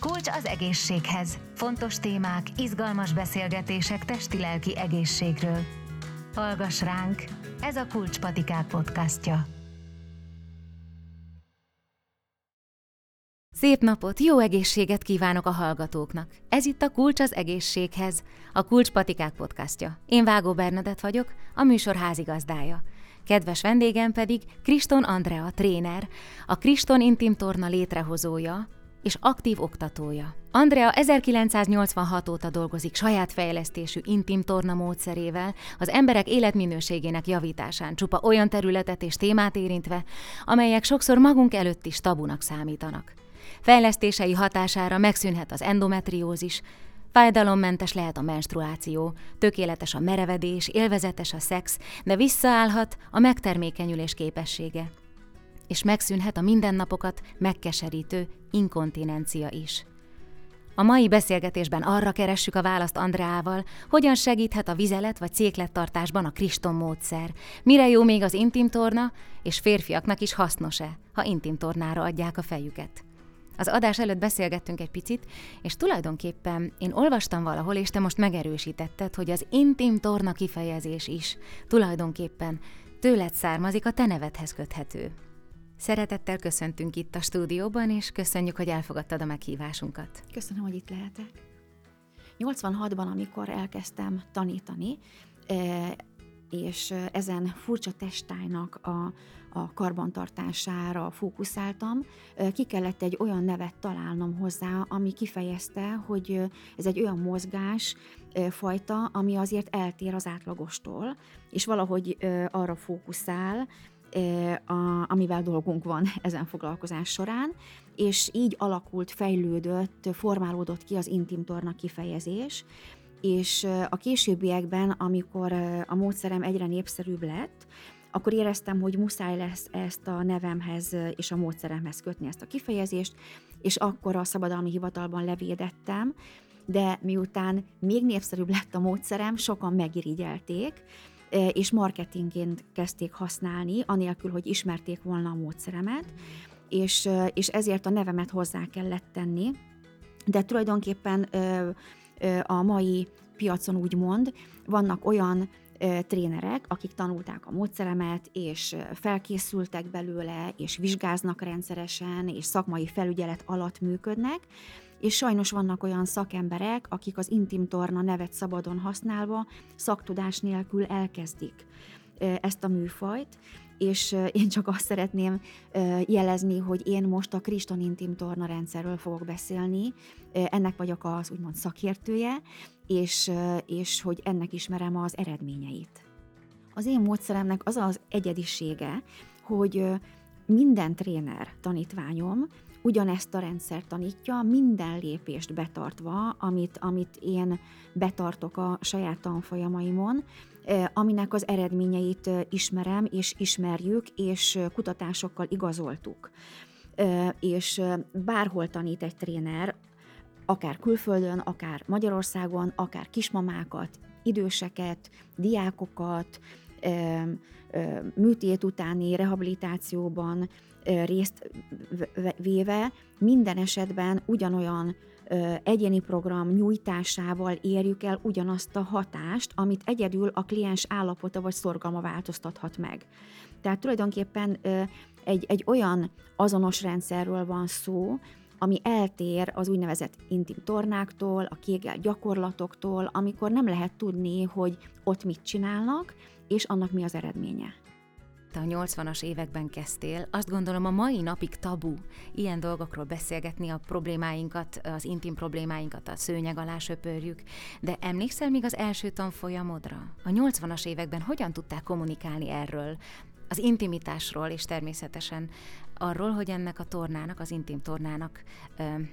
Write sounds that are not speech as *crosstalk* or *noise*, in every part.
Kulcs az egészséghez. Fontos témák, izgalmas beszélgetések testi-lelki egészségről. Hallgass ránk, ez a Kulcspatikák podcastja. Szép napot, jó egészséget kívánok a hallgatóknak. Ez itt a Kulcs az egészséghez, a Kulcspatikák podcastja. Én Vágó Bernadett vagyok, a műsor házigazdája. Kedves vendégem pedig Kriston Andrea, tréner, a Kriston Intim Torna létrehozója, és aktív oktatója. Andrea 1986 óta dolgozik saját fejlesztésű intim torna módszerével, az emberek életminőségének javításán, csupa olyan területet és témát érintve, amelyek sokszor magunk előtt is tabunak számítanak. Fejlesztései hatására megszűnhet az endometriózis, Fájdalommentes lehet a menstruáció, tökéletes a merevedés, élvezetes a szex, de visszaállhat a megtermékenyülés képessége és megszűnhet a mindennapokat megkeserítő inkontinencia is. A mai beszélgetésben arra keressük a választ Andreával, hogyan segíthet a vizelet vagy céklettartásban a Kriston módszer, mire jó még az intimtorna, és férfiaknak is hasznos-e, ha intimtornára adják a fejüket. Az adás előtt beszélgettünk egy picit, és tulajdonképpen én olvastam valahol, és te most megerősítetted, hogy az intim torna kifejezés is tulajdonképpen tőled származik, a te nevedhez köthető. Szeretettel köszöntünk itt a stúdióban, és köszönjük, hogy elfogadtad a meghívásunkat. Köszönöm, hogy itt lehetek. 86-ban, amikor elkezdtem tanítani, és ezen furcsa testálynak a, a karbantartására fókuszáltam, ki kellett egy olyan nevet találnom hozzá, ami kifejezte, hogy ez egy olyan mozgás fajta, ami azért eltér az átlagostól, és valahogy arra fókuszál, a, amivel dolgunk van *laughs* ezen foglalkozás során, és így alakult, fejlődött, formálódott ki az intim torna kifejezés, és a későbbiekben, amikor a módszerem egyre népszerűbb lett, akkor éreztem, hogy muszáj lesz ezt a nevemhez és a módszeremhez kötni ezt a kifejezést, és akkor a szabadalmi hivatalban levédettem, de miután még népszerűbb lett a módszerem, sokan megirigyelték, és marketingként kezdték használni, anélkül, hogy ismerték volna a módszeremet, és, és ezért a nevemet hozzá kellett tenni. De tulajdonképpen a mai piacon úgymond vannak olyan trénerek, akik tanulták a módszeremet, és felkészültek belőle, és vizsgáznak rendszeresen, és szakmai felügyelet alatt működnek, és sajnos vannak olyan szakemberek, akik az intim torna nevet szabadon használva szaktudás nélkül elkezdik ezt a műfajt, és én csak azt szeretném jelezni, hogy én most a Kriston Intim Torna rendszerről fogok beszélni, ennek vagyok az úgymond szakértője, és, és hogy ennek ismerem az eredményeit. Az én módszeremnek az az egyedisége, hogy minden tréner tanítványom ugyanezt a rendszer tanítja, minden lépést betartva, amit, amit én betartok a saját tanfolyamaimon, aminek az eredményeit ismerem és ismerjük, és kutatásokkal igazoltuk. És bárhol tanít egy tréner, akár külföldön, akár Magyarországon, akár kismamákat, időseket, diákokat, műtét utáni rehabilitációban részt véve minden esetben ugyanolyan egyéni program nyújtásával érjük el ugyanazt a hatást, amit egyedül a kliens állapota vagy szorgalma változtathat meg. Tehát tulajdonképpen egy, egy olyan azonos rendszerről van szó, ami eltér az úgynevezett intim tornáktól, a kégel gyakorlatoktól, amikor nem lehet tudni, hogy ott mit csinálnak, és annak mi az eredménye te a 80-as években kezdtél, azt gondolom a mai napig tabu ilyen dolgokról beszélgetni, a problémáinkat, az intim problémáinkat a szőnyeg alá söpörjük, de emlékszel még az első tanfolyamodra? A 80-as években hogyan tudták kommunikálni erről? Az intimitásról, és természetesen arról, hogy ennek a tornának, az intim tornának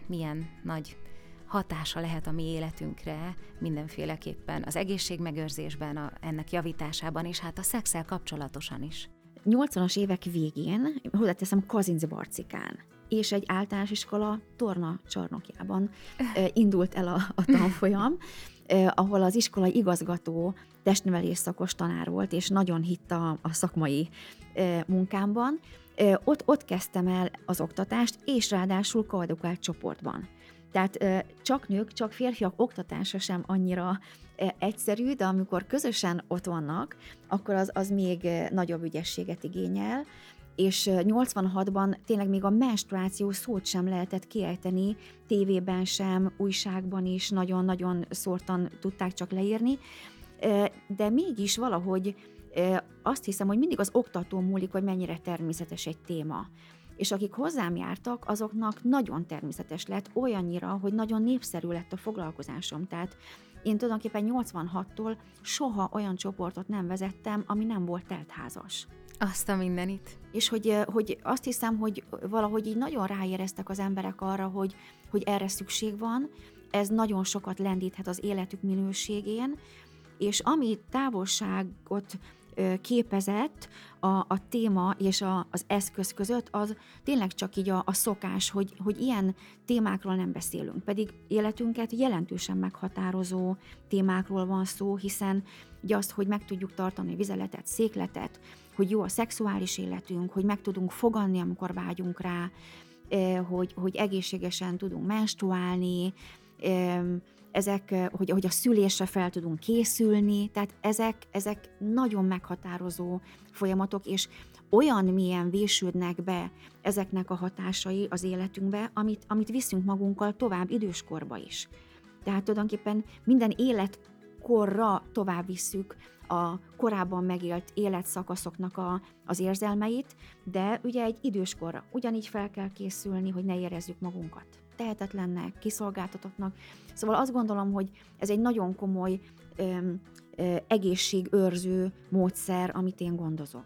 milyen nagy hatása lehet a mi életünkre mindenféleképpen az egészségmegőrzésben, a, ennek javításában, és hát a szexel kapcsolatosan is. 80-as évek végén, hozzáteszem Kazinc Barcikán, és egy általános iskola torna csarnokjában indult el a, a tanfolyam, *laughs* ahol az iskolai igazgató testnevelés szakos tanár volt, és nagyon hitt a, a szakmai munkámban. Ott, ott kezdtem el az oktatást, és ráadásul koedukált csoportban. Tehát csak nők, csak férfiak oktatása sem annyira egyszerű, de amikor közösen ott vannak, akkor az, az még nagyobb ügyességet igényel és 86-ban tényleg még a menstruáció szót sem lehetett kiejteni, tévében sem, újságban is nagyon-nagyon szórtan tudták csak leírni, de mégis valahogy azt hiszem, hogy mindig az oktató múlik, hogy mennyire természetes egy téma. És akik hozzám jártak, azoknak nagyon természetes lett, olyannyira, hogy nagyon népszerű lett a foglalkozásom. Tehát én tulajdonképpen 86-tól soha olyan csoportot nem vezettem, ami nem volt teltházas. Azt a mindenit. És hogy, hogy azt hiszem, hogy valahogy így nagyon ráéreztek az emberek arra, hogy, hogy erre szükség van, ez nagyon sokat lendíthet az életük minőségén, és ami távolságot képezett a, a téma és a, az eszköz között, az tényleg csak így a, a szokás, hogy, hogy ilyen témákról nem beszélünk. Pedig életünket jelentősen meghatározó témákról van szó, hiszen ugye azt, hogy meg tudjuk tartani vizeletet, székletet, hogy jó a szexuális életünk, hogy meg tudunk foganni, amikor vágyunk rá, hogy, hogy egészségesen tudunk menstruálni, ezek, hogy, hogy a szülésre fel tudunk készülni, tehát ezek, ezek nagyon meghatározó folyamatok, és olyan milyen vésődnek be ezeknek a hatásai az életünkbe, amit, amit viszünk magunkkal tovább időskorba is. Tehát tulajdonképpen minden életkorra tovább visszük a korábban megélt életszakaszoknak a, az érzelmeit, de ugye egy időskorra ugyanígy fel kell készülni, hogy ne érezzük magunkat tehetetlennek, kiszolgáltatottnak. Szóval azt gondolom, hogy ez egy nagyon komoly ö, ö, egészségőrző módszer, amit én gondozok.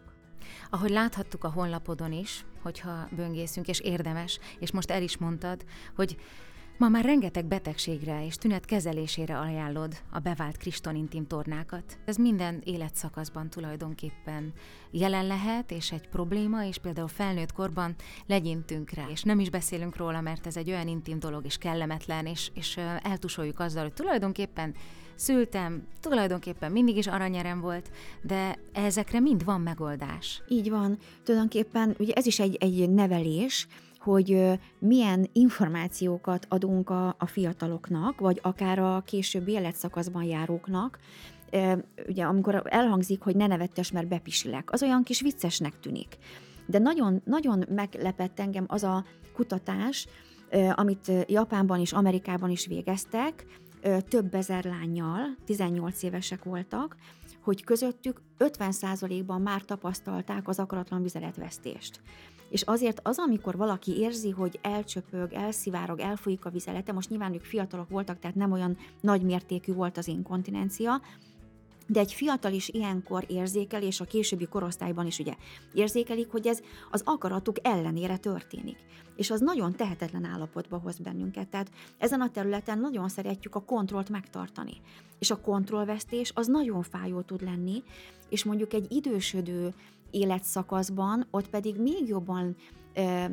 Ahogy láthattuk a honlapodon is, hogyha böngészünk, és érdemes, és most el is mondtad, hogy Ma már rengeteg betegségre és tünet kezelésére ajánlod a bevált kristonintim tornákat. Ez minden életszakaszban tulajdonképpen jelen lehet, és egy probléma, és például felnőtt korban legyintünk rá, és nem is beszélünk róla, mert ez egy olyan intim dolog, és kellemetlen, és, és eltusoljuk azzal, hogy tulajdonképpen szültem, tulajdonképpen mindig is aranyerem volt, de ezekre mind van megoldás. Így van. Tulajdonképpen ugye ez is egy, egy nevelés, hogy milyen információkat adunk a, a fiataloknak, vagy akár a későbbi életszakaszban járóknak, ugye amikor elhangzik, hogy ne nevettes, mert bepisilek, az olyan kis viccesnek tűnik. De nagyon, nagyon meglepett engem az a kutatás, amit Japánban és Amerikában is végeztek, több ezer lányjal, 18 évesek voltak, hogy közöttük 50%-ban már tapasztalták az akaratlan vizeletvesztést. És azért az, amikor valaki érzi, hogy elcsöpög, elszivárog, elfolyik a vizelete, most nyilván ők fiatalok voltak, tehát nem olyan nagy mértékű volt az inkontinencia, de egy fiatal is ilyenkor érzékel, és a későbbi korosztályban is ugye érzékelik, hogy ez az akaratuk ellenére történik. És az nagyon tehetetlen állapotba hoz bennünket. Tehát ezen a területen nagyon szeretjük a kontrollt megtartani. És a kontrollvesztés az nagyon fájó tud lenni, és mondjuk egy idősödő életszakaszban, ott pedig még jobban ö,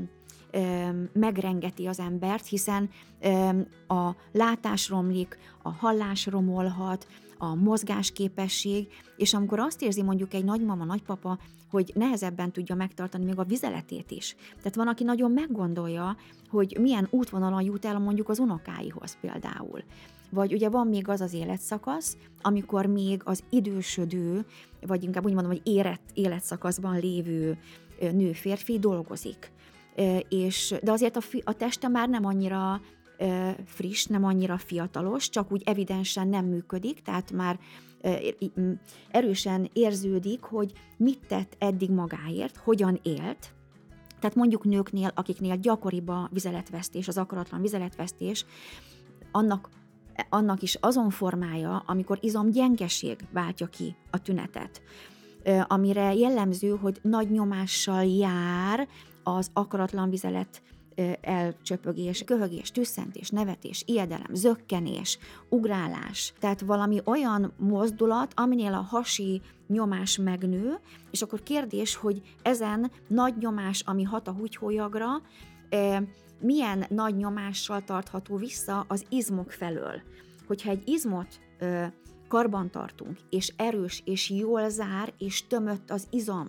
ö, megrengeti az embert, hiszen ö, a látás romlik, a hallás romolhat, a mozgásképesség, és amikor azt érzi mondjuk egy nagymama, nagypapa, hogy nehezebben tudja megtartani még a vizeletét is. Tehát van, aki nagyon meggondolja, hogy milyen útvonalon jut el mondjuk az unokáihoz például. Vagy ugye van még az az életszakasz, amikor még az idősödő, vagy inkább úgy mondom, hogy érett életszakaszban lévő nő-férfi dolgozik. És, de azért a, fi, a teste már nem annyira friss, nem annyira fiatalos, csak úgy evidensen nem működik, tehát már erősen érződik, hogy mit tett eddig magáért, hogyan élt, tehát mondjuk nőknél, akiknél gyakoribb a vizeletvesztés, az akaratlan vizeletvesztés, annak annak is azon formája, amikor izomgyengeség váltja ki a tünetet, amire jellemző, hogy nagy nyomással jár az akaratlan vizelet elcsöpögés, köhögés, tüsszentés, nevetés, ijedelem, zökkenés, ugrálás. Tehát valami olyan mozdulat, aminél a hasi nyomás megnő, és akkor kérdés, hogy ezen nagy nyomás, ami hat a húgyhólyagra, milyen nagy nyomással tartható vissza az izmok felől. Hogyha egy izmot ö, karban tartunk, és erős, és jól zár, és tömött az izom,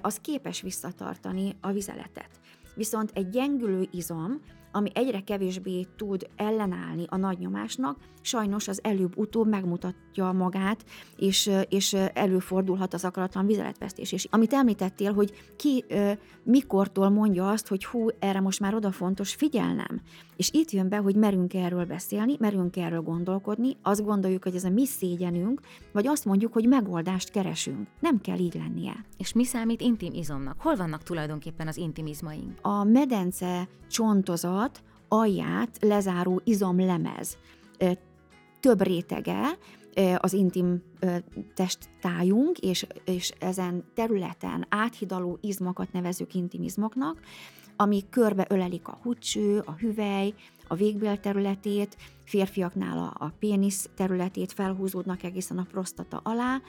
az képes visszatartani a vizeletet. Viszont egy gyengülő izom, ami egyre kevésbé tud ellenállni a nagy nyomásnak, sajnos az előbb-utóbb megmutatja magát, és, és előfordulhat az akaratlan vizeletvesztés. És amit említettél, hogy ki mikortól mondja azt, hogy hú, erre most már oda fontos figyelnem. És itt jön be, hogy merünk erről beszélni, merünk erről gondolkodni, azt gondoljuk, hogy ez a mi szégyenünk, vagy azt mondjuk, hogy megoldást keresünk. Nem kell így lennie. És mi számít intim izomnak? Hol vannak tulajdonképpen az intimizmaink? A medence csontozat alját lezáró izomlemez több rétege az intim testtájunk, és, és ezen területen áthidaló izmokat nevezük intimizmoknak, ami körbe ölelik a húcső, a hüvely, a végbél területét, férfiaknál a, a pénisz területét felhúzódnak egészen a prostata alá,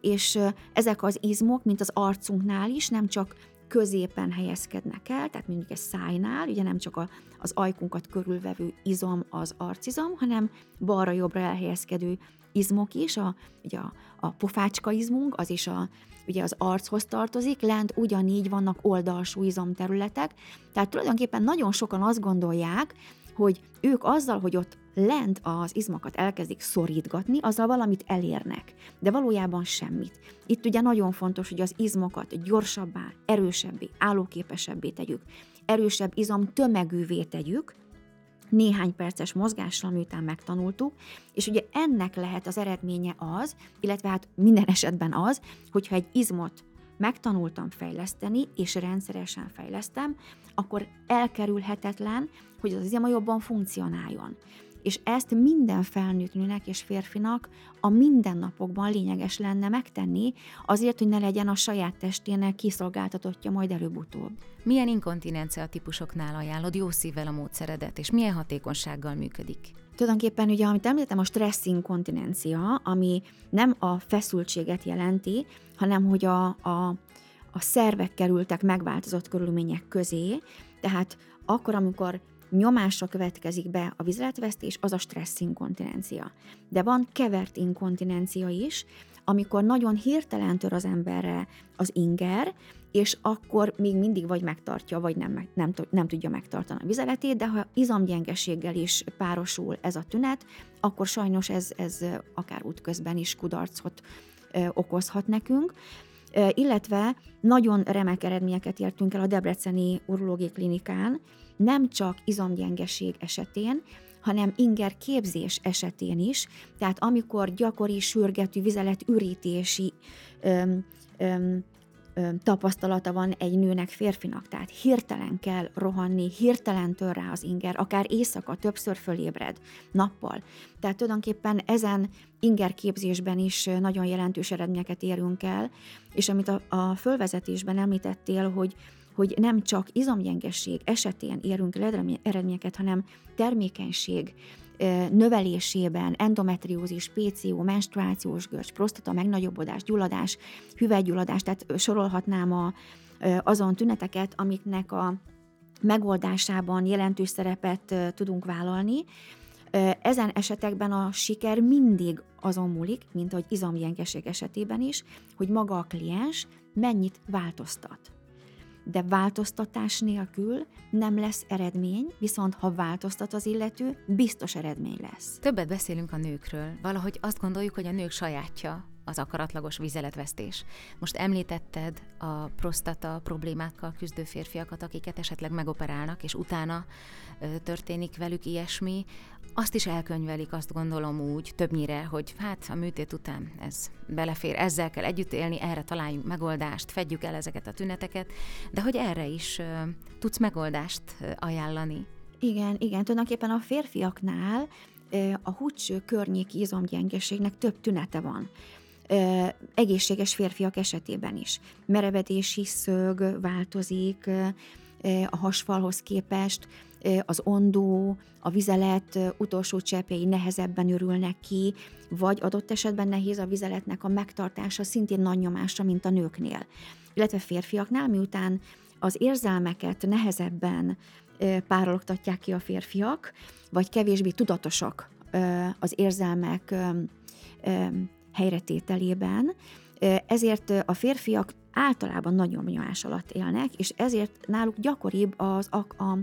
és ezek az izmok, mint az arcunknál is, nem csak középen helyezkednek el, tehát mondjuk egy szájnál, ugye nem csak a, az ajkunkat körülvevő izom az arcizom, hanem balra-jobbra elhelyezkedő izmok is, a, ugye a, a pofácska izmunk, az is a, ugye az archoz tartozik, lent ugyanígy vannak oldalsó izomterületek, tehát tulajdonképpen nagyon sokan azt gondolják, hogy ők azzal, hogy ott lent az izmokat elkezdik szorítgatni, azzal valamit elérnek, de valójában semmit. Itt ugye nagyon fontos, hogy az izmokat gyorsabbá, erősebbé, állóképesebbé tegyük, erősebb izom tömegűvé tegyük, néhány perces mozgással, miután megtanultuk, és ugye ennek lehet az eredménye az, illetve hát minden esetben az, hogyha egy izmot megtanultam fejleszteni, és rendszeresen fejlesztem, akkor elkerülhetetlen, hogy az izma jobban funkcionáljon. És ezt minden felnőtt nőnek és férfinak a mindennapokban lényeges lenne megtenni, azért, hogy ne legyen a saját testének kiszolgáltatottja majd előbb-utóbb. Milyen inkontinencia típusoknál ajánlod jó szívvel a módszeredet, és milyen hatékonysággal működik? Tulajdonképpen ugye, amit említettem, a stressz inkontinencia, ami nem a feszültséget jelenti, hanem hogy a, a, a szervek kerültek megváltozott körülmények közé, tehát akkor, amikor nyomásra következik be a vizeletvesztés, az a stressz inkontinencia. De van kevert inkontinencia is, amikor nagyon hirtelen tör az emberre az inger, és akkor még mindig vagy megtartja, vagy nem, nem, nem tudja megtartani a vizeletét, de ha izomgyengeséggel is párosul ez a tünet, akkor sajnos ez, ez akár útközben is kudarcot okozhat nekünk illetve nagyon remek eredményeket értünk el a Debreceni Urológiai Klinikán, nem csak izomgyengeség esetén, hanem inger képzés esetén is, tehát amikor gyakori sürgető vizelet ürítési öm, öm, tapasztalata van egy nőnek, férfinak, tehát hirtelen kell rohanni, hirtelen tör rá az inger, akár éjszaka többször fölébred nappal. Tehát tulajdonképpen ezen ingerképzésben is nagyon jelentős eredményeket érünk el, és amit a, a fölvezetésben említettél, hogy hogy nem csak izomgyengesség esetén érünk el eredményeket, hanem termékenység növelésében endometriózis, PCO, menstruációs görcs, prostata megnagyobbodás, gyulladás, hüvelygyulladás, tehát sorolhatnám a, azon tüneteket, amiknek a megoldásában jelentős szerepet tudunk vállalni. Ezen esetekben a siker mindig azon múlik, mint ahogy izomgyengeség esetében is, hogy maga a kliens mennyit változtat de változtatás nélkül nem lesz eredmény, viszont ha változtat az illető, biztos eredmény lesz. Többet beszélünk a nőkről. Valahogy azt gondoljuk, hogy a nők sajátja az akaratlagos vizeletvesztés. Most említetted a prostata problémákkal küzdő férfiakat, akiket esetleg megoperálnak, és utána történik velük ilyesmi azt is elkönyvelik, azt gondolom úgy, többnyire, hogy hát a műtét után ez belefér, ezzel kell együtt élni, erre találjunk megoldást, fedjük el ezeket a tüneteket, de hogy erre is uh, tudsz megoldást ajánlani. Igen, igen, tulajdonképpen a férfiaknál uh, a húcső környéki izomgyengeségnek több tünete van. Uh, egészséges férfiak esetében is. Merevedési szög változik, uh, a hasfalhoz képest, az ondó, a vizelet utolsó cseppjei nehezebben örülnek ki, vagy adott esetben nehéz a vizeletnek a megtartása szintén nagy nyomásra, mint a nőknél. Illetve férfiaknál, miután az érzelmeket nehezebben párologtatják ki a férfiak, vagy kevésbé tudatosak az érzelmek helyretételében, ezért a férfiak általában nagyon nyomás alatt élnek, és ezért náluk gyakoribb az, a, a,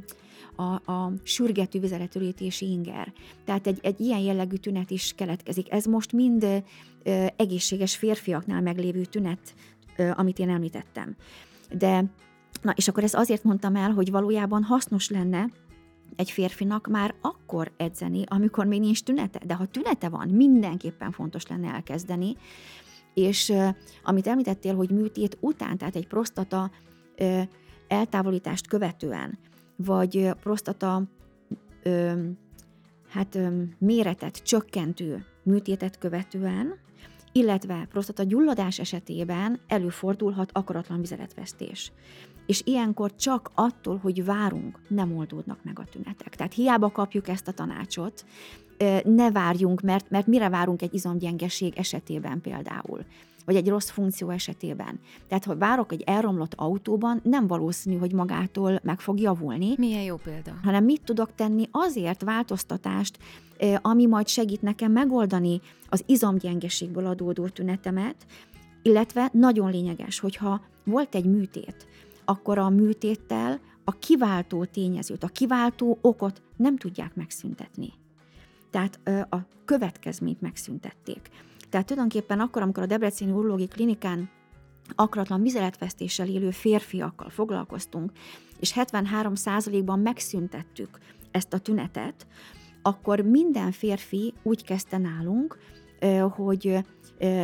a, a sürgető vizeletölítési inger. Tehát egy, egy ilyen jellegű tünet is keletkezik. Ez most mind ö, egészséges férfiaknál meglévő tünet, ö, amit én említettem. De, na és akkor ezt azért mondtam el, hogy valójában hasznos lenne egy férfinak már akkor edzeni, amikor még nincs tünete. De ha tünete van, mindenképpen fontos lenne elkezdeni. És amit említettél, hogy műtét után, tehát egy prostata eltávolítást követően, vagy prostata hát, méretet csökkentő műtétet követően, illetve prostata gyulladás esetében előfordulhat akaratlan vizeletvesztés. És ilyenkor csak attól, hogy várunk, nem oldódnak meg a tünetek. Tehát hiába kapjuk ezt a tanácsot, ne várjunk, mert, mert mire várunk egy izomgyengeség esetében például vagy egy rossz funkció esetében. Tehát, ha várok egy elromlott autóban, nem valószínű, hogy magától meg fog javulni. Milyen jó példa. Hanem mit tudok tenni azért változtatást, ami majd segít nekem megoldani az izomgyengeségből adódó tünetemet, illetve nagyon lényeges, hogyha volt egy műtét, akkor a műtéttel a kiváltó tényezőt, a kiváltó okot nem tudják megszüntetni. Tehát a következményt megszüntették. Tehát tulajdonképpen akkor, amikor a Debreceni Urológi Klinikán akratlan vizeletvesztéssel élő férfiakkal foglalkoztunk, és 73%-ban megszüntettük ezt a tünetet, akkor minden férfi úgy kezdte nálunk, hogy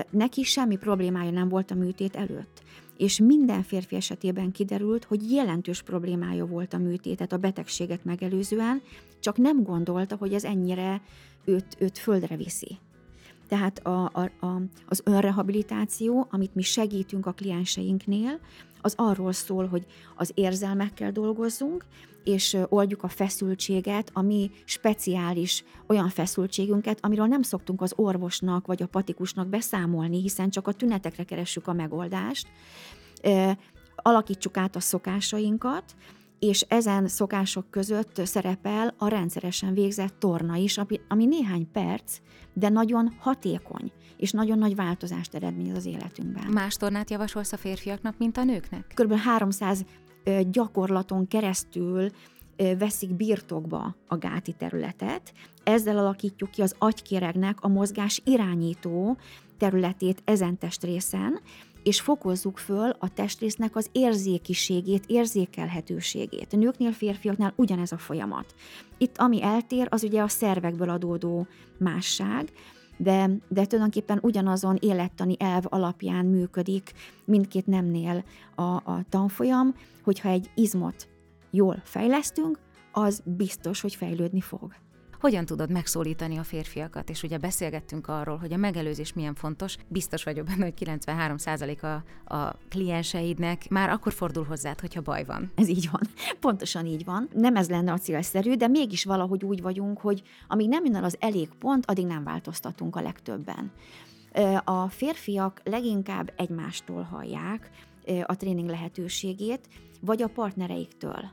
neki semmi problémája nem volt a műtét előtt. És minden férfi esetében kiderült, hogy jelentős problémája volt a műtétet a betegséget megelőzően, csak nem gondolta, hogy ez ennyire őt, őt földre viszi. Tehát a, a, a, az önrehabilitáció, amit mi segítünk a klienseinknél, az arról szól, hogy az érzelmekkel dolgozzunk, és oldjuk a feszültséget, a mi speciális olyan feszültségünket, amiről nem szoktunk az orvosnak vagy a patikusnak beszámolni, hiszen csak a tünetekre keressük a megoldást. Alakítsuk át a szokásainkat, és ezen szokások között szerepel a rendszeresen végzett torna is, ami néhány perc, de nagyon hatékony, és nagyon nagy változást eredményez az életünkben. Más tornát javasolsz a férfiaknak, mint a nőknek? Körülbelül 300 gyakorlaton keresztül veszik birtokba a gáti területet. Ezzel alakítjuk ki az agykéregnek a mozgás irányító területét ezen testrészen, és fokozzuk föl a testrésznek az érzékiségét, érzékelhetőségét. A nőknél, férfiaknál ugyanez a folyamat. Itt ami eltér, az ugye a szervekből adódó másság, de, de tulajdonképpen ugyanazon élettani elv alapján működik mindkét nemnél a, a tanfolyam, hogyha egy izmot jól fejlesztünk, az biztos, hogy fejlődni fog hogyan tudod megszólítani a férfiakat, és ugye beszélgettünk arról, hogy a megelőzés milyen fontos, biztos vagyok benne, hogy 93% a, a klienseidnek már akkor fordul hozzád, hogyha baj van. Ez így van. Pontosan így van. Nem ez lenne a célszerű, de mégis valahogy úgy vagyunk, hogy amíg nem jön az elég pont, addig nem változtatunk a legtöbben. A férfiak leginkább egymástól hallják a tréning lehetőségét, vagy a partnereiktől.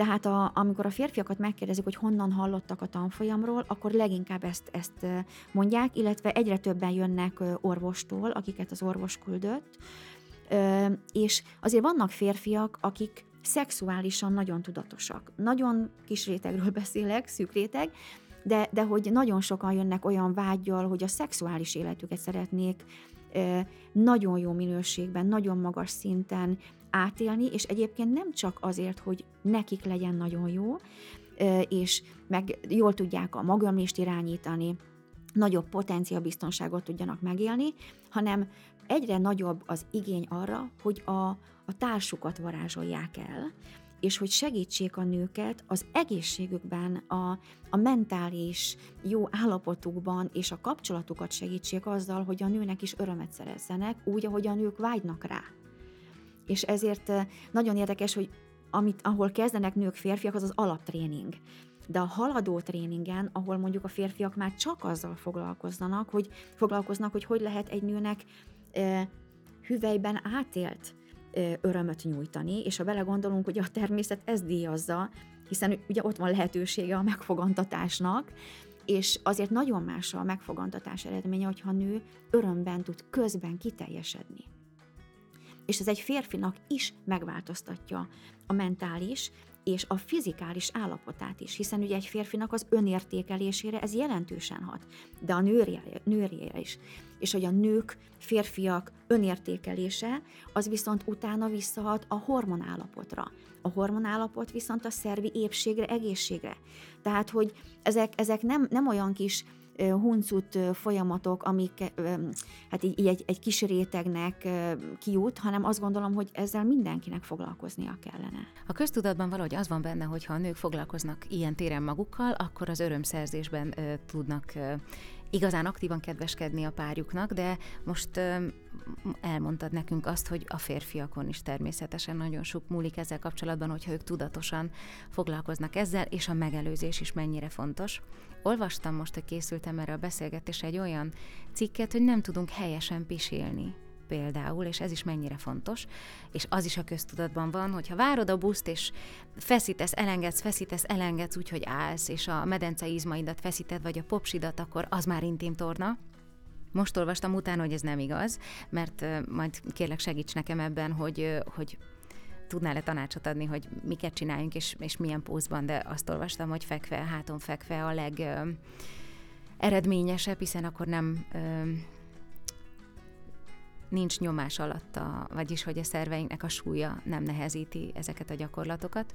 Tehát a, amikor a férfiakat megkérdezik, hogy honnan hallottak a tanfolyamról, akkor leginkább ezt, ezt mondják, illetve egyre többen jönnek orvostól, akiket az orvos küldött, és azért vannak férfiak, akik szexuálisan nagyon tudatosak. Nagyon kis rétegről beszélek, szűk réteg, de, de hogy nagyon sokan jönnek olyan vágyjal, hogy a szexuális életüket szeretnék nagyon jó minőségben, nagyon magas szinten átélni, és egyébként nem csak azért, hogy nekik legyen nagyon jó, és meg jól tudják a magamlést irányítani, nagyobb potenciabiztonságot tudjanak megélni, hanem egyre nagyobb az igény arra, hogy a, a társukat varázsolják el, és hogy segítsék a nőket az egészségükben, a, a mentális jó állapotukban, és a kapcsolatukat segítsék azzal, hogy a nőnek is örömet szerezzenek, úgy, ahogy a nők vágynak rá. És ezért nagyon érdekes, hogy amit, ahol kezdenek nők, férfiak, az az alaptréning. De a haladó tréningen, ahol mondjuk a férfiak már csak azzal foglalkoznak, hogy foglalkoznak, hogy hogy lehet egy nőnek e, hüvelyben átélt e, örömöt nyújtani, és ha belegondolunk, hogy a természet ezt díjazza, hiszen ugye ott van lehetősége a megfogantatásnak, és azért nagyon más a megfogantatás eredménye, hogyha a nő örömben tud közben kiteljesedni és ez egy férfinak is megváltoztatja a mentális és a fizikális állapotát is, hiszen ugye egy férfinak az önértékelésére ez jelentősen hat, de a nőrére is. És hogy a nők, férfiak önértékelése, az viszont utána visszahat a hormonállapotra. A hormonállapot viszont a szervi épségre, egészségre. Tehát, hogy ezek, ezek nem, nem olyan kis huncut folyamatok, amik hát így, így egy, egy kis rétegnek kijut, hanem azt gondolom, hogy ezzel mindenkinek foglalkoznia kellene. A köztudatban valahogy az van benne, hogy ha a nők foglalkoznak ilyen téren magukkal, akkor az örömszerzésben tudnak igazán aktívan kedveskedni a párjuknak, de most elmondtad nekünk azt, hogy a férfiakon is természetesen nagyon sok múlik ezzel kapcsolatban, hogyha ők tudatosan foglalkoznak ezzel, és a megelőzés is mennyire fontos. Olvastam most, hogy készültem erre a beszélgetésre egy olyan cikket, hogy nem tudunk helyesen pisélni például, és ez is mennyire fontos, és az is a köztudatban van, hogyha várod a buszt, és feszítesz, elengedsz, feszítesz, elengedsz, úgyhogy állsz, és a medence izmaidat feszíted, vagy a popsidat, akkor az már intim torna, most olvastam utána, hogy ez nem igaz, mert majd kérlek segíts nekem ebben, hogy, hogy tudnál-e tanácsot adni, hogy miket csináljunk, és, és milyen pózban, de azt olvastam, hogy fekve, háton fekve a leg eredményesebb, hiszen akkor nem uh, nincs nyomás alatta, vagyis hogy a szerveinknek a súlya nem nehezíti ezeket a gyakorlatokat.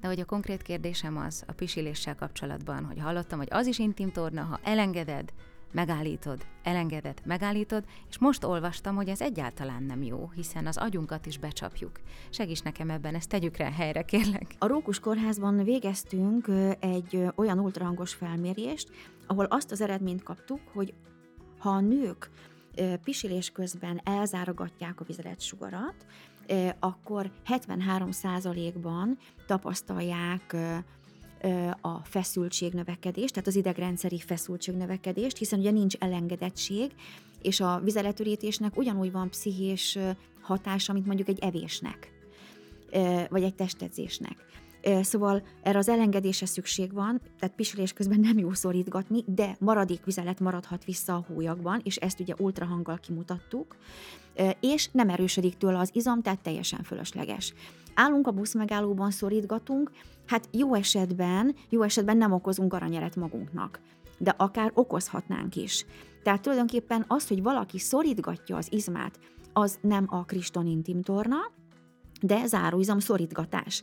De hogy a konkrét kérdésem az a pisiléssel kapcsolatban, hogy hallottam, hogy az is intim torna, ha elengeded, megállítod, elengeded, megállítod, és most olvastam, hogy ez egyáltalán nem jó, hiszen az agyunkat is becsapjuk. Segíts nekem ebben, ezt tegyük rá helyre, kérlek. A Rókus Kórházban végeztünk egy olyan ultrahangos felmérést, ahol azt az eredményt kaptuk, hogy ha a nők pisilés közben elzárogatják a vizeletsugarat, akkor 73%-ban tapasztalják a feszültségnövekedést, tehát az idegrendszeri feszültségnövekedést, hiszen ugye nincs elengedettség, és a vizeletürítésnek ugyanúgy van pszichés hatása, mint mondjuk egy evésnek, vagy egy testedzésnek. Szóval erre az elengedése szükség van, tehát pisilés közben nem jó szorítgatni, de maradék vizelet maradhat vissza a hólyagban, és ezt ugye ultrahanggal kimutattuk, és nem erősödik tőle az izom, tehát teljesen fölösleges. Állunk a buszmegállóban, szorítgatunk, hát jó esetben, jó esetben nem okozunk aranyeret magunknak, de akár okozhatnánk is. Tehát tulajdonképpen az, hogy valaki szorítgatja az izmát, az nem a kriston torna, de záróizom szorítgatás.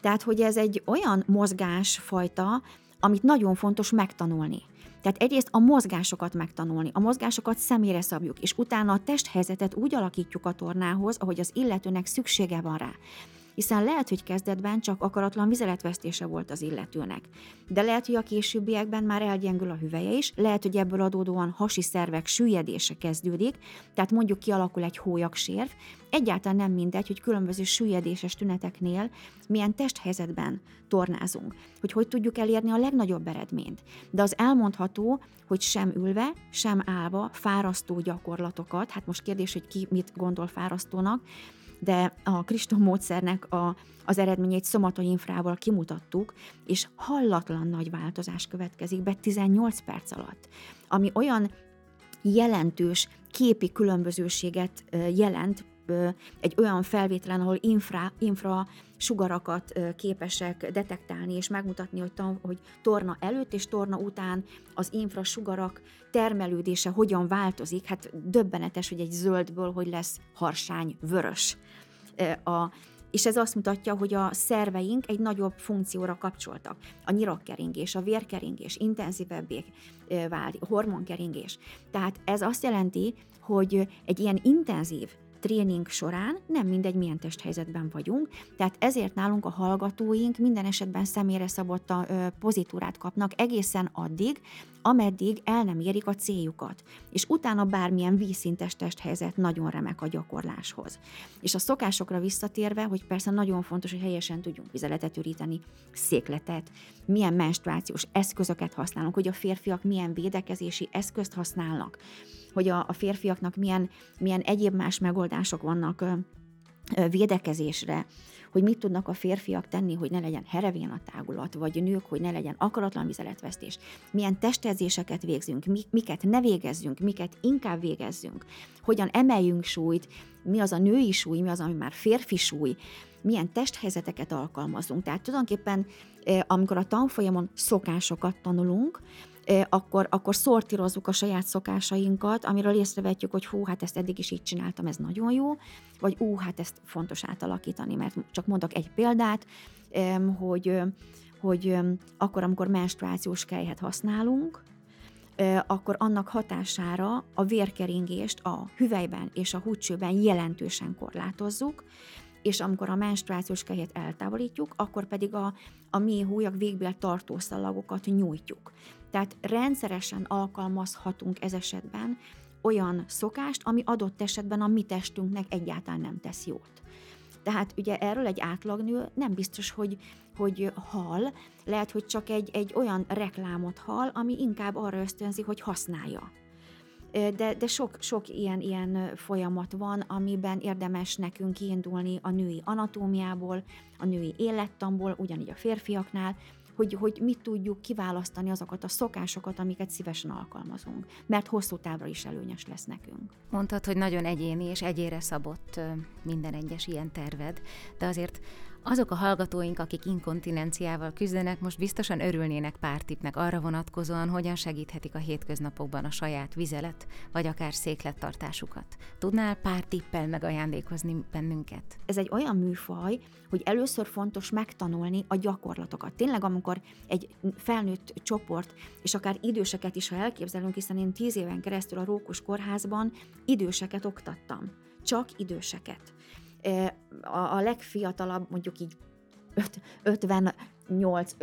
Tehát, hogy ez egy olyan mozgásfajta, amit nagyon fontos megtanulni. Tehát egyrészt a mozgásokat megtanulni, a mozgásokat személyre szabjuk, és utána a testhelyzetet úgy alakítjuk a tornához, ahogy az illetőnek szüksége van rá hiszen lehet, hogy kezdetben csak akaratlan vizeletvesztése volt az illetőnek. De lehet, hogy a későbbiekben már elgyengül a hüveje is, lehet, hogy ebből adódóan hasi szervek süllyedése kezdődik, tehát mondjuk kialakul egy sérv. Egyáltalán nem mindegy, hogy különböző süllyedéses tüneteknél milyen testhelyzetben tornázunk, hogy hogy tudjuk elérni a legnagyobb eredményt. De az elmondható, hogy sem ülve, sem állva fárasztó gyakorlatokat, hát most kérdés, hogy ki mit gondol fárasztónak, de a Kriston módszernek a, az eredményét szomatoinfrával kimutattuk, és hallatlan nagy változás következik be 18 perc alatt, ami olyan jelentős képi különbözőséget jelent egy olyan felvételen, ahol infra, infra sugarakat képesek detektálni és megmutatni, hogy, hogy torna előtt és torna után az infrasugarak termelődése hogyan változik. Hát döbbenetes, hogy egy zöldből hogy lesz harsány vörös. A, és ez azt mutatja, hogy a szerveink egy nagyobb funkcióra kapcsoltak. A nyirokkeringés, a vérkeringés intenzívebbé vált, hormonkeringés. Tehát ez azt jelenti, hogy egy ilyen intenzív tréning során nem mindegy, milyen testhelyzetben vagyunk, tehát ezért nálunk a hallgatóink minden esetben személyre szabott a pozitúrát kapnak egészen addig, ameddig el nem érik a céljukat, és utána bármilyen vízszintes testhelyzet nagyon remek a gyakorláshoz. És a szokásokra visszatérve, hogy persze nagyon fontos, hogy helyesen tudjunk vizeletet üríteni, székletet, milyen menstruációs eszközöket használunk, hogy a férfiak milyen védekezési eszközt használnak, hogy a, a férfiaknak milyen, milyen egyéb más megoldások vannak védekezésre, hogy mit tudnak a férfiak tenni, hogy ne legyen herevén a tágulat, vagy nők, hogy ne legyen akaratlan vizeletvesztés. Milyen testedzéseket végzünk, miket ne végezzünk, miket inkább végezzünk, hogyan emeljünk súlyt, mi az a női súly, mi az, ami már férfi súly, milyen testhelyzeteket alkalmazunk. Tehát tulajdonképpen, amikor a tanfolyamon szokásokat tanulunk, akkor, akkor szortírozzuk a saját szokásainkat, amiről észrevetjük, hogy hú, hát ezt eddig is így csináltam, ez nagyon jó, vagy ú, hát ezt fontos átalakítani, mert csak mondok egy példát, hogy, hogy akkor, amikor menstruációs kelyhet használunk, akkor annak hatására a vérkeringést a hüvelyben és a húcsőben jelentősen korlátozzuk, és amikor a menstruációs kehét eltávolítjuk, akkor pedig a, a mély hújak végbél tartószalagokat nyújtjuk. Tehát rendszeresen alkalmazhatunk ez esetben olyan szokást, ami adott esetben a mi testünknek egyáltalán nem tesz jót. Tehát ugye erről egy átlagnő nem biztos, hogy, hogy hal, lehet, hogy csak egy, egy olyan reklámot hal, ami inkább arra ösztönzi, hogy használja de, de sok, sok ilyen, ilyen folyamat van, amiben érdemes nekünk kiindulni a női anatómiából, a női élettamból, ugyanígy a férfiaknál, hogy, hogy mit tudjuk kiválasztani azokat a szokásokat, amiket szívesen alkalmazunk, mert hosszú távra is előnyös lesz nekünk. Mondtad, hogy nagyon egyéni és egyére szabott minden egyes ilyen terved, de azért azok a hallgatóink, akik inkontinenciával küzdenek, most biztosan örülnének pár tipnek arra vonatkozóan, hogyan segíthetik a hétköznapokban a saját vizelet, vagy akár széklettartásukat. Tudnál pár tippel megajándékozni bennünket? Ez egy olyan műfaj, hogy először fontos megtanulni a gyakorlatokat. Tényleg, amikor egy felnőtt csoport, és akár időseket is, ha elképzelünk, hiszen én tíz éven keresztül a Rókus Kórházban időseket oktattam. Csak időseket a, a legfiatalabb, mondjuk így 58,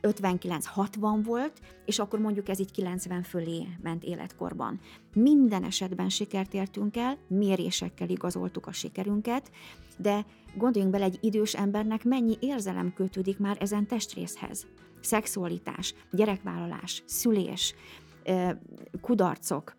59, 60 volt, és akkor mondjuk ez így 90 fölé ment életkorban. Minden esetben sikert értünk el, mérésekkel igazoltuk a sikerünket, de gondoljunk bele, egy idős embernek mennyi érzelem kötődik már ezen testrészhez. Szexualitás, gyerekvállalás, szülés, kudarcok.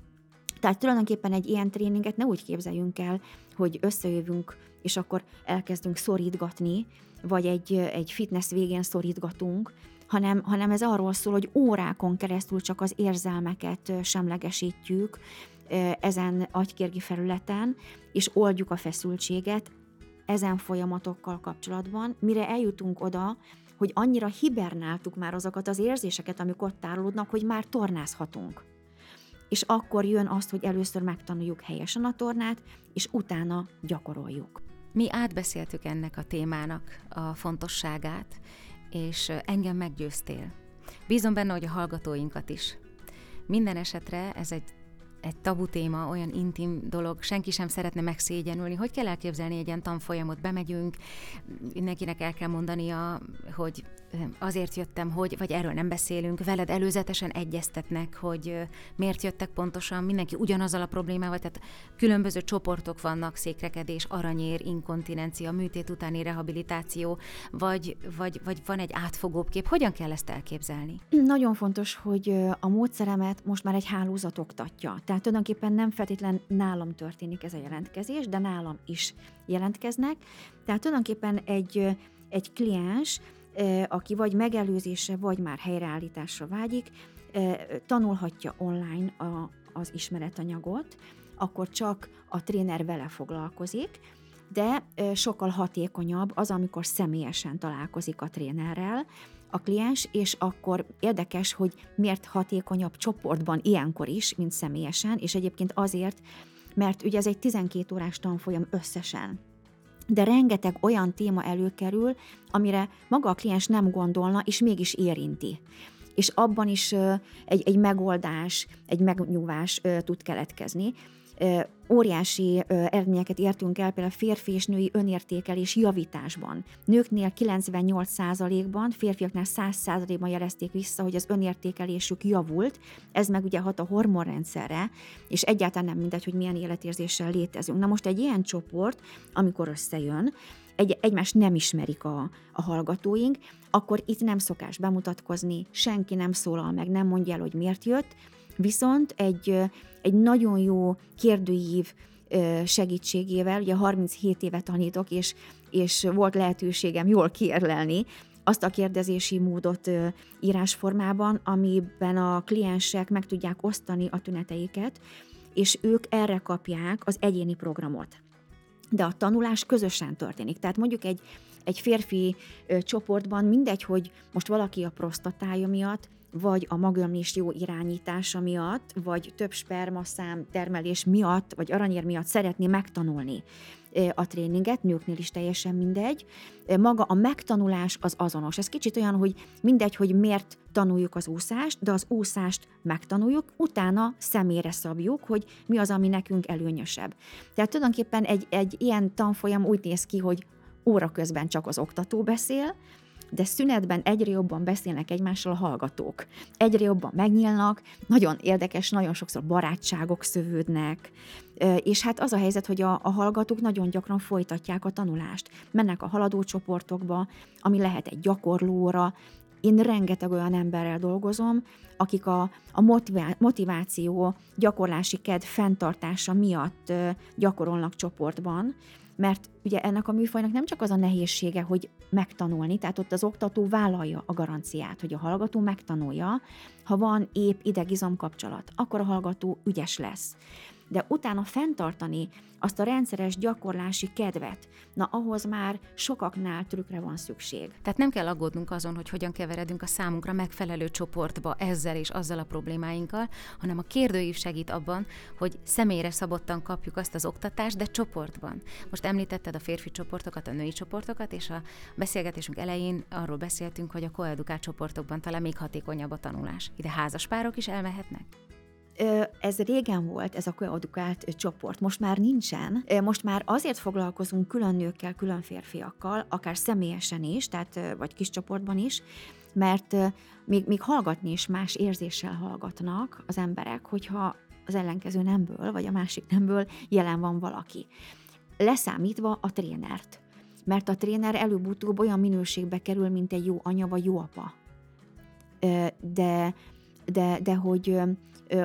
Tehát tulajdonképpen egy ilyen tréninget ne úgy képzeljünk el, hogy összejövünk és akkor elkezdünk szorítgatni, vagy egy, egy fitness végén szorítgatunk, hanem, hanem ez arról szól, hogy órákon keresztül csak az érzelmeket semlegesítjük ezen agykérgi felületen, és oldjuk a feszültséget ezen folyamatokkal kapcsolatban, mire eljutunk oda, hogy annyira hibernáltuk már azokat az érzéseket, amik ott tárolódnak, hogy már tornázhatunk. És akkor jön azt, hogy először megtanuljuk helyesen a tornát, és utána gyakoroljuk. Mi átbeszéltük ennek a témának a fontosságát, és engem meggyőztél. Bízom benne, hogy a hallgatóinkat is. Minden esetre ez egy egy tabu téma, olyan intim dolog, senki sem szeretne megszégyenülni. Hogy kell elképzelni egy ilyen tanfolyamot? Bemegyünk, mindenkinek el kell mondania, hogy azért jöttem, hogy, vagy erről nem beszélünk, veled előzetesen egyeztetnek, hogy miért jöttek pontosan, mindenki ugyanazzal a problémával, tehát különböző csoportok vannak, székrekedés, aranyér, inkontinencia, műtét utáni rehabilitáció, vagy, vagy, vagy van egy átfogóbb kép. Hogyan kell ezt elképzelni? Nagyon fontos, hogy a módszeremet most már egy hálózat oktatja. Tehát tulajdonképpen nem feltétlen nálam történik ez a jelentkezés, de nálam is jelentkeznek. Tehát tulajdonképpen egy, egy kliens, aki vagy megelőzésre, vagy már helyreállításra vágyik, tanulhatja online a, az ismeretanyagot, akkor csak a tréner vele foglalkozik, de sokkal hatékonyabb az, amikor személyesen találkozik a trénerrel, a kliens, és akkor érdekes, hogy miért hatékonyabb csoportban ilyenkor is, mint személyesen, és egyébként azért, mert ugye ez egy 12 órás tanfolyam összesen. De rengeteg olyan téma előkerül, amire maga a kliens nem gondolna, és mégis érinti és abban is egy, egy megoldás, egy megnyugvás tud keletkezni óriási eredményeket értünk el például férfi és női önértékelés javításban. Nőknél 98%-ban, férfiaknál 100%-ban jelezték vissza, hogy az önértékelésük javult, ez meg ugye hat a hormonrendszerre, és egyáltalán nem mindegy, hogy milyen életérzéssel létezünk. Na most egy ilyen csoport, amikor összejön, egy, egymást nem ismerik a, a hallgatóink, akkor itt nem szokás bemutatkozni, senki nem szólal meg, nem mondja el, hogy miért jött, Viszont egy, egy nagyon jó kérdőív segítségével, ugye 37 éve tanítok, és, és volt lehetőségem jól kiérlelni azt a kérdezési módot írásformában, amiben a kliensek meg tudják osztani a tüneteiket, és ők erre kapják az egyéni programot. De a tanulás közösen történik. Tehát mondjuk egy, egy férfi ö, csoportban mindegy, hogy most valaki a prostatája miatt vagy a magömlés jó irányítása miatt, vagy több spermaszám termelés miatt, vagy aranyér miatt szeretné megtanulni a tréninget, nőknél is teljesen mindegy. Maga a megtanulás az azonos. Ez kicsit olyan, hogy mindegy, hogy miért tanuljuk az úszást, de az úszást megtanuljuk, utána személyre szabjuk, hogy mi az, ami nekünk előnyösebb. Tehát tulajdonképpen egy, egy ilyen tanfolyam úgy néz ki, hogy óra közben csak az oktató beszél, de szünetben egyre jobban beszélnek egymással a hallgatók. Egyre jobban megnyílnak, nagyon érdekes, nagyon sokszor barátságok szövődnek, és hát az a helyzet, hogy a, a hallgatók nagyon gyakran folytatják a tanulást. Mennek a haladó csoportokba, ami lehet egy gyakorlóra, én rengeteg olyan emberrel dolgozom, akik a, a motiváció, gyakorlási kedv fenntartása miatt gyakorolnak csoportban, mert ugye ennek a műfajnak nem csak az a nehézsége, hogy megtanulni, tehát ott az oktató vállalja a garanciát, hogy a hallgató megtanulja, ha van épp ideg-izom kapcsolat, akkor a hallgató ügyes lesz de utána fenntartani azt a rendszeres gyakorlási kedvet, na ahhoz már sokaknál trükkre van szükség. Tehát nem kell aggódnunk azon, hogy hogyan keveredünk a számunkra megfelelő csoportba ezzel és azzal a problémáinkkal, hanem a kérdőív segít abban, hogy személyre szabottan kapjuk azt az oktatást, de csoportban. Most említetted a férfi csoportokat, a női csoportokat, és a beszélgetésünk elején arról beszéltünk, hogy a koedukált csoportokban talán még hatékonyabb a tanulás. Ide házaspárok is elmehetnek? Ez régen volt, ez a koedukált csoport, most már nincsen. Most már azért foglalkozunk külön nőkkel, külön férfiakkal, akár személyesen is, tehát vagy kis csoportban is, mert még, még hallgatni is más érzéssel hallgatnak az emberek, hogyha az ellenkező nemből, vagy a másik nemből jelen van valaki. Leszámítva a trénert. Mert a tréner előbb-utóbb olyan minőségbe kerül, mint egy jó anya vagy jó apa. De, de, de hogy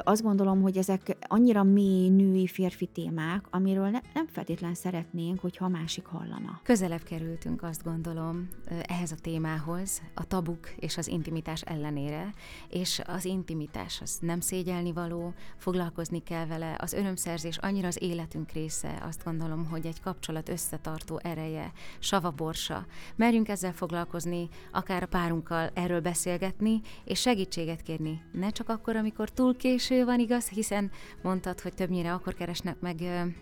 azt gondolom, hogy ezek annyira mély női férfi témák, amiről ne, nem feltétlen szeretnénk, hogyha a másik hallana. Közelebb kerültünk, azt gondolom, ehhez a témához, a tabuk és az intimitás ellenére, és az intimitás az nem szégyelni való, foglalkozni kell vele, az örömszerzés annyira az életünk része, azt gondolom, hogy egy kapcsolat összetartó ereje, savaborsa. Merjünk ezzel foglalkozni, akár a párunkkal erről beszélgetni, és segítséget kérni, ne csak akkor, amikor túl késő van, igaz, hiszen mondtad, hogy többnyire akkor keresnek meg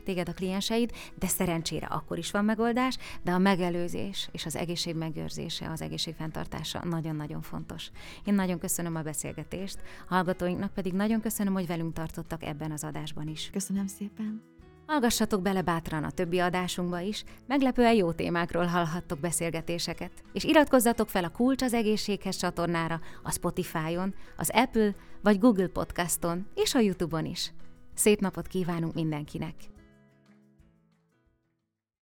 téged a klienseid, de szerencsére akkor is van megoldás, de a megelőzés és az egészség megőrzése, az egészség fenntartása nagyon-nagyon fontos. Én nagyon köszönöm a beszélgetést, hallgatóinknak pedig nagyon köszönöm, hogy velünk tartottak ebben az adásban is. Köszönöm szépen! Hallgassatok bele bátran a többi adásunkba is, meglepően jó témákról hallhattok beszélgetéseket. És iratkozzatok fel a Kulcs az egészséghez csatornára a Spotify-on, az Apple vagy Google Podcaston és a YouTube-on is. Szép napot kívánunk mindenkinek!